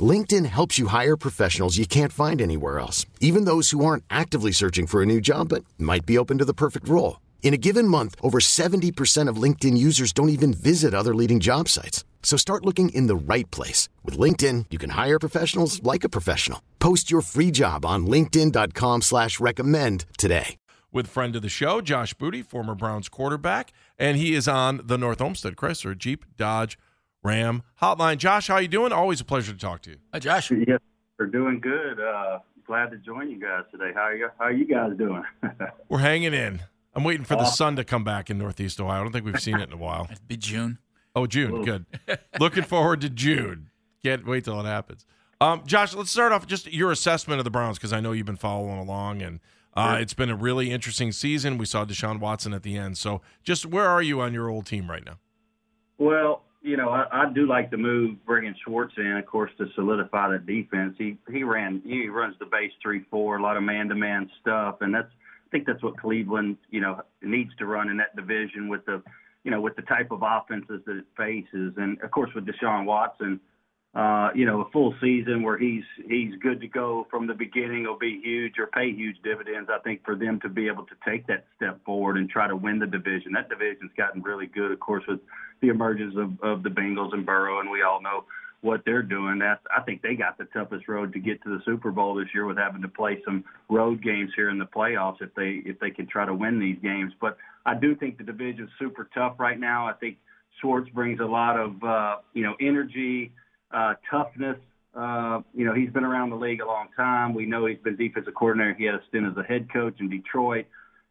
LinkedIn helps you hire professionals you can't find anywhere else, even those who aren't actively searching for a new job but might be open to the perfect role. In a given month, over 70% of LinkedIn users don't even visit other leading job sites. So start looking in the right place. With LinkedIn, you can hire professionals like a professional. Post your free job on linkedin.com slash recommend today. With friend of the show, Josh Booty, former Browns quarterback, and he is on the North Olmsted Chrysler Jeep Dodge Ram Hotline. Josh, how you doing? Always a pleasure to talk to you. Hi, Josh. Yes, we're doing good. Uh, glad to join you guys today. How are you? How are you guys doing? We're hanging in. I'm waiting for the sun to come back in Northeast Ohio. I don't think we've seen it in a while. It'd be June. Oh, June. Good. Looking forward to June. Can't wait till it happens. Um, Josh, let's start off just your assessment of the Browns because I know you've been following along, and uh, it's been a really interesting season. We saw Deshaun Watson at the end. So, just where are you on your old team right now? well, you know, I, I do like the move bringing Schwartz in, of course, to solidify the defense. He he ran he runs the base three four, a lot of man to man stuff, and that's I think that's what Cleveland you know needs to run in that division with the you know with the type of offenses that it faces, and of course with Deshaun Watson. Uh, you know, a full season where he's he's good to go from the beginning will be huge or pay huge dividends. I think for them to be able to take that step forward and try to win the division. That division's gotten really good, of course, with the emergence of, of the Bengals and Burrow, and we all know what they're doing. That's I think they got the toughest road to get to the Super Bowl this year with having to play some road games here in the playoffs if they if they can try to win these games. But I do think the division's super tough right now. I think Schwartz brings a lot of uh, you know energy uh, toughness. Uh, you know, he's been around the league a long time. We know he's been defensive coordinator. He had a stint as a head coach in Detroit.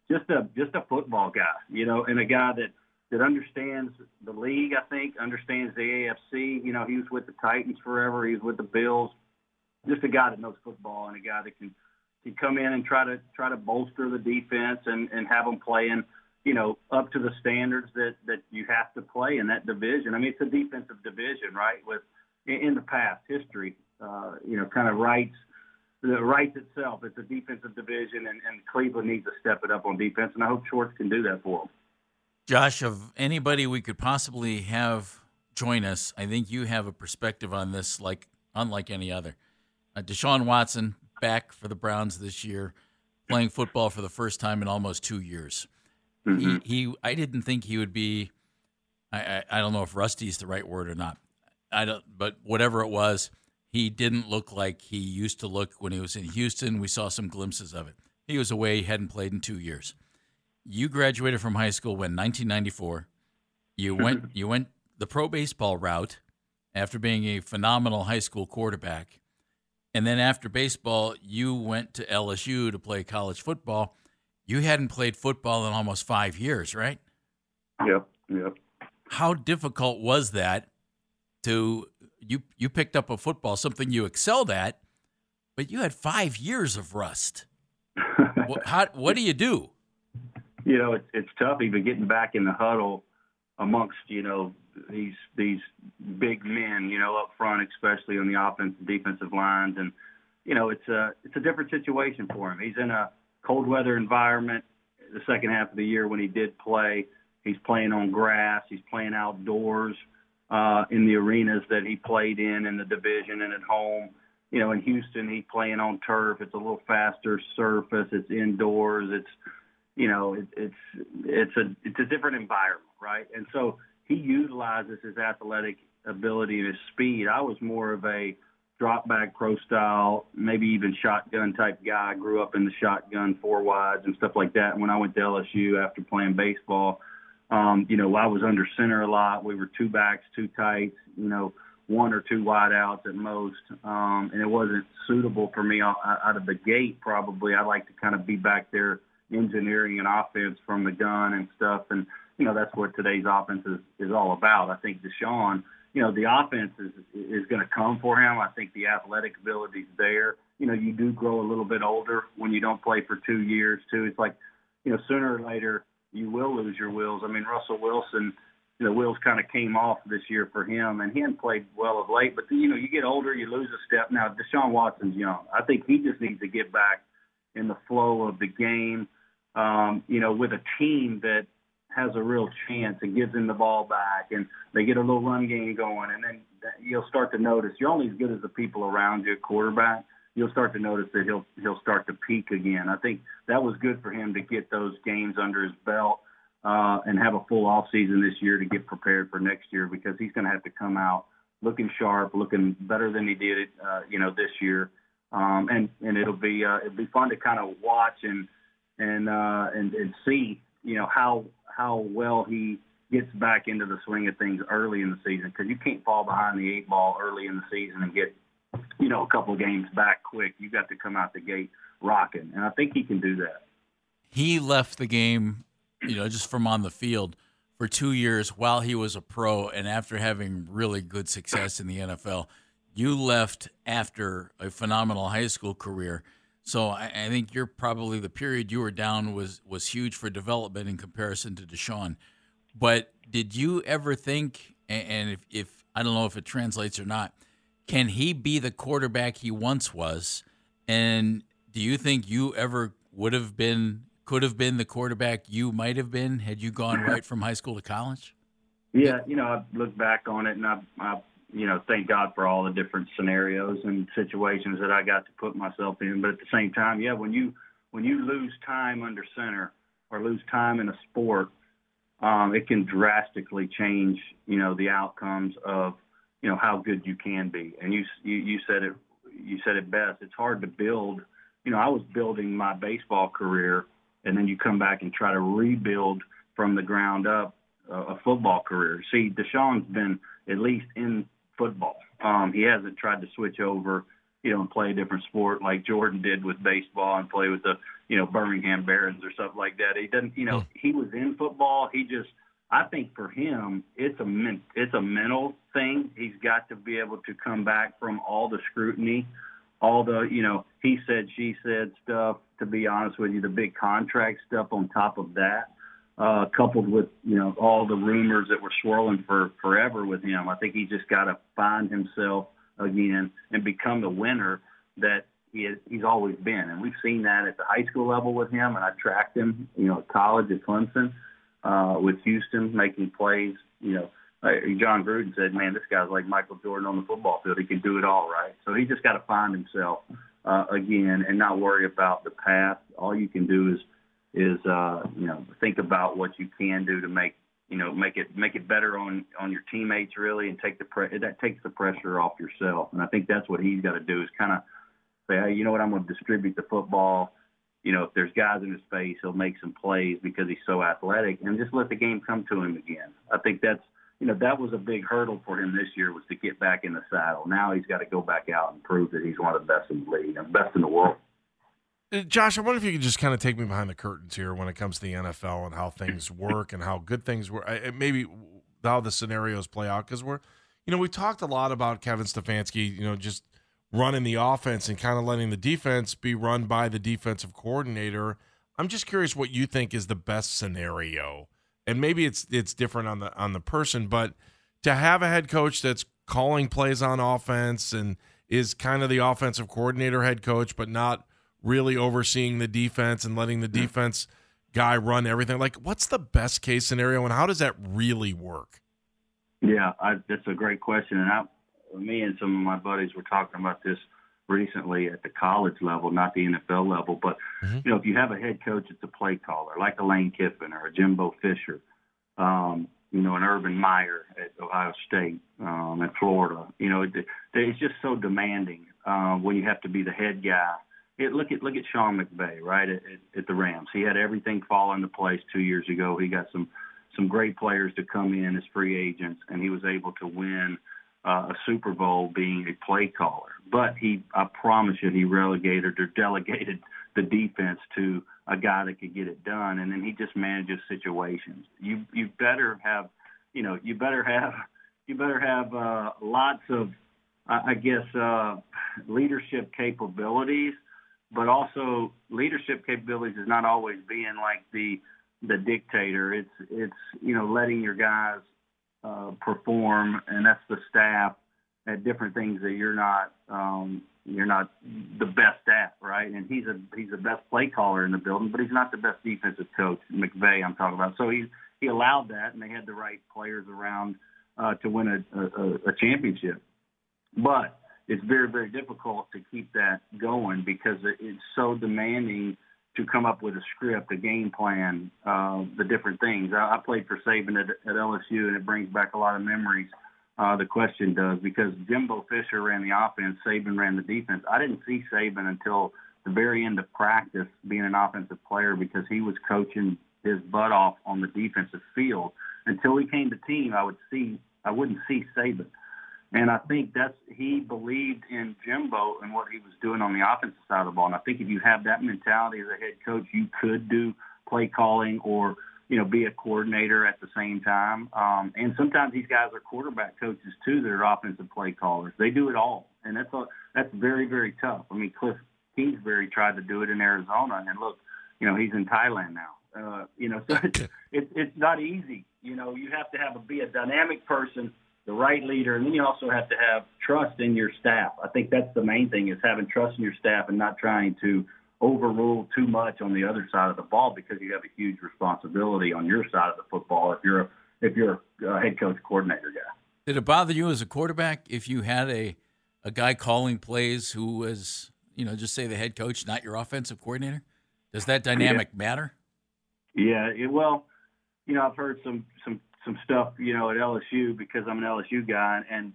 Just a just a football guy, you know, and a guy that that understands the league. I think understands the AFC. You know, he was with the Titans forever. He was with the Bills. Just a guy that knows football and a guy that can can come in and try to try to bolster the defense and and have them playing you know, up to the standards that that you have to play in that division. I mean, it's a defensive division, right? With in the past history, uh, you know, kind of writes the writes itself. It's a defensive division, and, and Cleveland needs to step it up on defense, and I hope Schwartz can do that for them. Josh, of anybody we could possibly have join us, I think you have a perspective on this like unlike any other. Uh, Deshaun Watson back for the Browns this year, playing football for the first time in almost two years. Mm-hmm. He, he, I didn't think he would be. I, I, I don't know if rusty is the right word or not. I don't, but whatever it was, he didn't look like he used to look when he was in Houston. We saw some glimpses of it. He was away; he hadn't played in two years. You graduated from high school when 1994. You mm-hmm. went you went the pro baseball route after being a phenomenal high school quarterback. And then after baseball, you went to LSU to play college football. You hadn't played football in almost 5 years, right? Yep, yep. How difficult was that to you you picked up a football, something you excelled at, but you had 5 years of rust. what, how, what do you do? you know, it's it's tough even getting back in the huddle amongst you know these these big men, you know, up front, especially on the offensive defensive lines, and you know it's a it's a different situation for him. He's in a cold weather environment. The second half of the year when he did play, he's playing on grass. He's playing outdoors uh, in the arenas that he played in in the division and at home. You know, in Houston, he's playing on turf. It's a little faster surface. It's indoors. It's you know, it, it's it's a it's a different environment, right? And so he utilizes his athletic ability and his speed. I was more of a drop back pro style, maybe even shotgun type guy. Grew up in the shotgun four wides and stuff like that. When I went to LSU after playing baseball, um, you know, I was under center a lot. We were two backs, two tights, you know, one or two wide outs at most. Um, and it wasn't suitable for me out, of the gate, probably. I like to kind of be back there engineering an offense from the gun and stuff. And, you know, that's what today's offense is, is all about. I think Deshaun, you know, the offense is, is going to come for him. I think the athletic ability is there. You know, you do grow a little bit older when you don't play for two years, too. It's like, you know, sooner or later you will lose your wheels. I mean, Russell Wilson, you know, wheels kind of came off this year for him, and he hadn't played well of late. But you know, you get older, you lose a step. Now Deshaun Watson's young. I think he just needs to get back in the flow of the game. Um, you know, with a team that has a real chance and gives him the ball back, and they get a little run game going, and then you'll start to notice you're only as good as the people around you quarterback. You'll start to notice that he'll he'll start to peak again. I think that was good for him to get those games under his belt uh, and have a full off season this year to get prepared for next year because he's going to have to come out looking sharp, looking better than he did, uh, you know, this year. Um, and and it'll be uh, it'll be fun to kind of watch and and uh, and and see you know how how well he gets back into the swing of things early in the season because you can't fall behind the eight ball early in the season and get you know a couple games back quick. You got to come out the gate rocking, and I think he can do that. He left the game, you know, just from on the field for two years while he was a pro, and after having really good success in the NFL, you left after a phenomenal high school career. So I, I, think you're probably the period you were down was was huge for development in comparison to Deshaun. But did you ever think, and if, if I don't know if it translates or not, can he be the quarterback he once was? And do you think you ever would have been, could have been the quarterback you might have been had you gone right from high school to college? Yeah, you know, I look back on it and I, I, you know, thank God for all the different scenarios and situations that I got to put myself in. But at the same time, yeah, when you when you lose time under center or lose time in a sport, um, it can drastically change, you know, the outcomes of, you know, how good you can be. And you, you, you said it, you said it best. It's hard to build. You know, I was building my baseball career, and then you come back and try to rebuild from the ground up uh, a football career. See, Deshaun's been at least in football. Um, he hasn't tried to switch over you know, and play a different sport like Jordan did with baseball and play with the, you know, Birmingham Barons or something like that. He doesn't, you know, hmm. he was in football. He just, I think for him, it's a men, it's a mental thing. He's got to be able to come back from all the scrutiny, all the, you know, he said, she said stuff. To be honest with you, the big contract stuff on top of that, uh, coupled with you know all the rumors that were swirling for forever with him. I think he just got to find himself again and become the winner that he is, he's always been. And we've seen that at the high school level with him, and I tracked him, you know, at college at Clemson, uh, with Houston making plays. You know, Jon Gruden said, "Man, this guy's like Michael Jordan on the football field. He can do it all, right?" So he just got to find himself uh, again and not worry about the past. All you can do is is uh, you know think about what you can do to make you know make it make it better on on your teammates really and take the pre- that takes the pressure off yourself and I think that's what he's got to do is kind of say hey you know what I'm going to distribute the football you know if there's guys in his face he'll make some plays because he's so athletic and just let the game come to him again I think that's you know that was a big hurdle for him this year was to get back in the saddle now he's got to go back out and prove that he's one of the best in the league and best in the world uh, Josh, I wonder if you could just kind of take me behind the curtains here when it comes to the NFL and how things work and how good things work. Maybe how the scenarios play out because we're, you know, we talked a lot about Kevin Stefanski, you know, just running the offense and kind of letting the defense be run by the defensive coordinator. I'm just curious what you think is the best scenario, and maybe it's it's different on the on the person, but to have a head coach that's calling plays on offense and is kind of the offensive coordinator head coach, but not really overseeing the defense and letting the mm. defense guy run everything. Like, what's the best case scenario, and how does that really work? Yeah, I, that's a great question, and I, me and some of my buddies were talking about this recently at the college level, not the NFL level. But mm-hmm. you know, if you have a head coach that's a play caller, like a Lane Kiffin or a Jimbo Fisher, um, you know, an Urban Meyer at Ohio State, um, at Florida, you know, it, it's just so demanding uh, when you have to be the head guy it, look at look at Sean McVay, right at, at, at the Rams. He had everything fall into place two years ago. He got some some great players to come in as free agents, and he was able to win uh, a Super Bowl being a play caller. But he, I promise you, he relegated or delegated the defense to a guy that could get it done, and then he just manages situations. You you better have, you know, you better have you better have uh, lots of, I guess, uh, leadership capabilities but also leadership capabilities is not always being like the the dictator. It's it's you know letting your guys uh, perform, and that's the staff at different things that you're not um, you're not the best at, right? And he's a he's the best play caller in the building, but he's not the best defensive coach. McVay, I'm talking about. So he he allowed that, and they had the right players around uh, to win a, a, a championship. But it's very very difficult to keep that going because it's so demanding to come up with a script, a game plan, uh, the different things. I, I played for Saban at, at LSU, and it brings back a lot of memories. Uh, the question does because Jimbo Fisher ran the offense, Saban ran the defense. I didn't see Saban until the very end of practice being an offensive player because he was coaching his butt off on the defensive field. Until he came to team, I would see I wouldn't see Saban. And I think that's he believed in Jimbo and what he was doing on the offensive side of the ball. And I think if you have that mentality as a head coach, you could do play calling or you know be a coordinator at the same time. Um, and sometimes these guys are quarterback coaches too that are offensive play callers. They do it all, and that's a, that's very very tough. I mean, Cliff Kingsbury tried to do it in Arizona, and look, you know he's in Thailand now. Uh, you know, so it's, it's it's not easy. You know, you have to have a, be a dynamic person the right leader, and then you also have to have trust in your staff. I think that's the main thing is having trust in your staff and not trying to overrule too much on the other side of the ball because you have a huge responsibility on your side of the football if you're a, if you're a uh, head coach coordinator guy. Did it bother you as a quarterback if you had a a guy calling plays who was, you know, just say the head coach, not your offensive coordinator? Does that dynamic yeah. matter? Yeah, it, well, you know, I've heard some some some stuff, you know, at LSU because I'm an LSU guy, and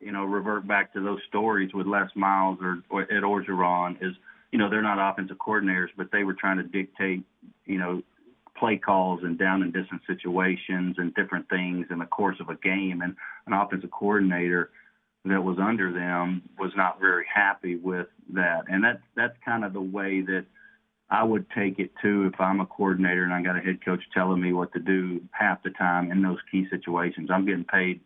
you know, revert back to those stories with Les Miles or, or Ed Orgeron is, you know, they're not offensive coordinators, but they were trying to dictate, you know, play calls and down and distance situations and different things in the course of a game. And an offensive coordinator that was under them was not very happy with that. And that's that's kind of the way that I would take it too if I'm a coordinator and I got a head coach telling me what to do half the time in those key situations. I'm getting paid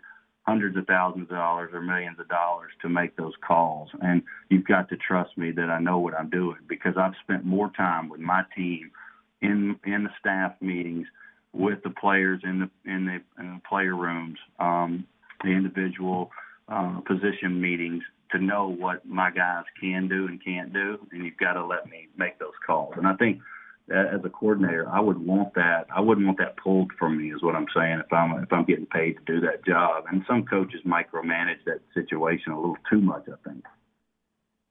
hundreds of thousands of dollars or millions of dollars to make those calls. And you've got to trust me that I know what I'm doing because I've spent more time with my team in in the staff meetings with the players in the in the, in the player rooms, um, the individual uh, position meetings to know what my guys can do and can't do, and you've got to let me make those calls. And I think as a coordinator, I would want that. I wouldn't want that pulled from me, is what I'm saying. If I'm if I'm getting paid to do that job, and some coaches micromanage that situation a little too much, I think.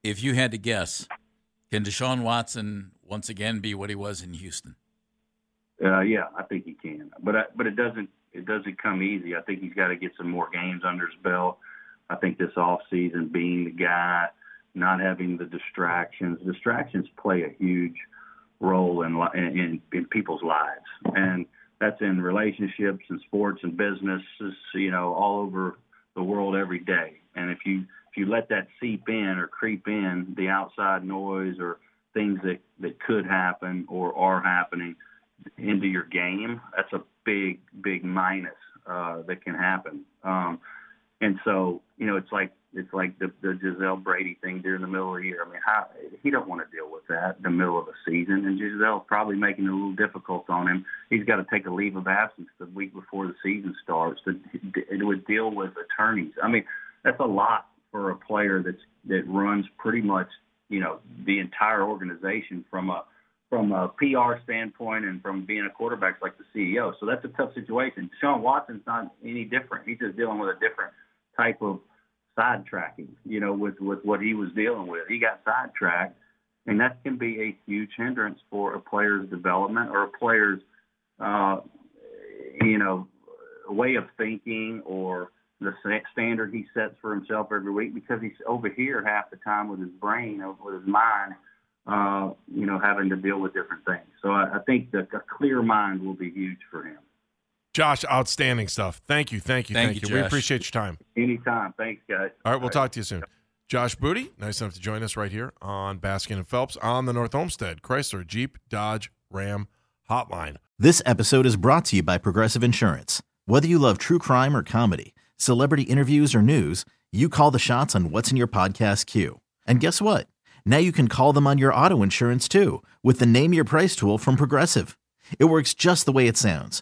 If you had to guess, can Deshaun Watson once again be what he was in Houston? Uh, yeah, I think he can, but I, but it doesn't it doesn't come easy. I think he's got to get some more games under his belt. I think this off season, being the guy, not having the distractions. Distractions play a huge role in in, in people's lives, and that's in relationships and sports and businesses. You know, all over the world every day. And if you if you let that seep in or creep in, the outside noise or things that that could happen or are happening into your game, that's a big big minus uh, that can happen. Um, and so, you know, it's like it's like the, the Gisele Brady thing during the middle of the year. I mean, how he don't want to deal with that in the middle of the season, and Gisele's probably making it a little difficult on him. He's got to take a leave of absence the week before the season starts to deal with attorneys. I mean, that's a lot for a player that's that runs pretty much, you know, the entire organization from a from a PR standpoint and from being a quarterback like the CEO. So that's a tough situation. Sean Watson's not any different. He's just dealing with a different type of sidetracking, you know, with, with what he was dealing with. He got sidetracked, and that can be a huge hindrance for a player's development or a player's, uh, you know, way of thinking or the standard he sets for himself every week because he's over here half the time with his brain, with his mind, uh, you know, having to deal with different things. So I, I think that a clear mind will be huge for him. Josh, outstanding stuff. Thank you, thank you, thank, thank you. you. We appreciate your time. Anytime. Thanks, guys. All right, we'll All talk right. to you soon. Josh Booty, nice enough to join us right here on Baskin and Phelps on the North Olmsted Chrysler Jeep Dodge Ram Hotline. This episode is brought to you by Progressive Insurance. Whether you love true crime or comedy, celebrity interviews or news, you call the shots on what's in your podcast queue. And guess what? Now you can call them on your auto insurance too with the Name Your Price tool from Progressive. It works just the way it sounds.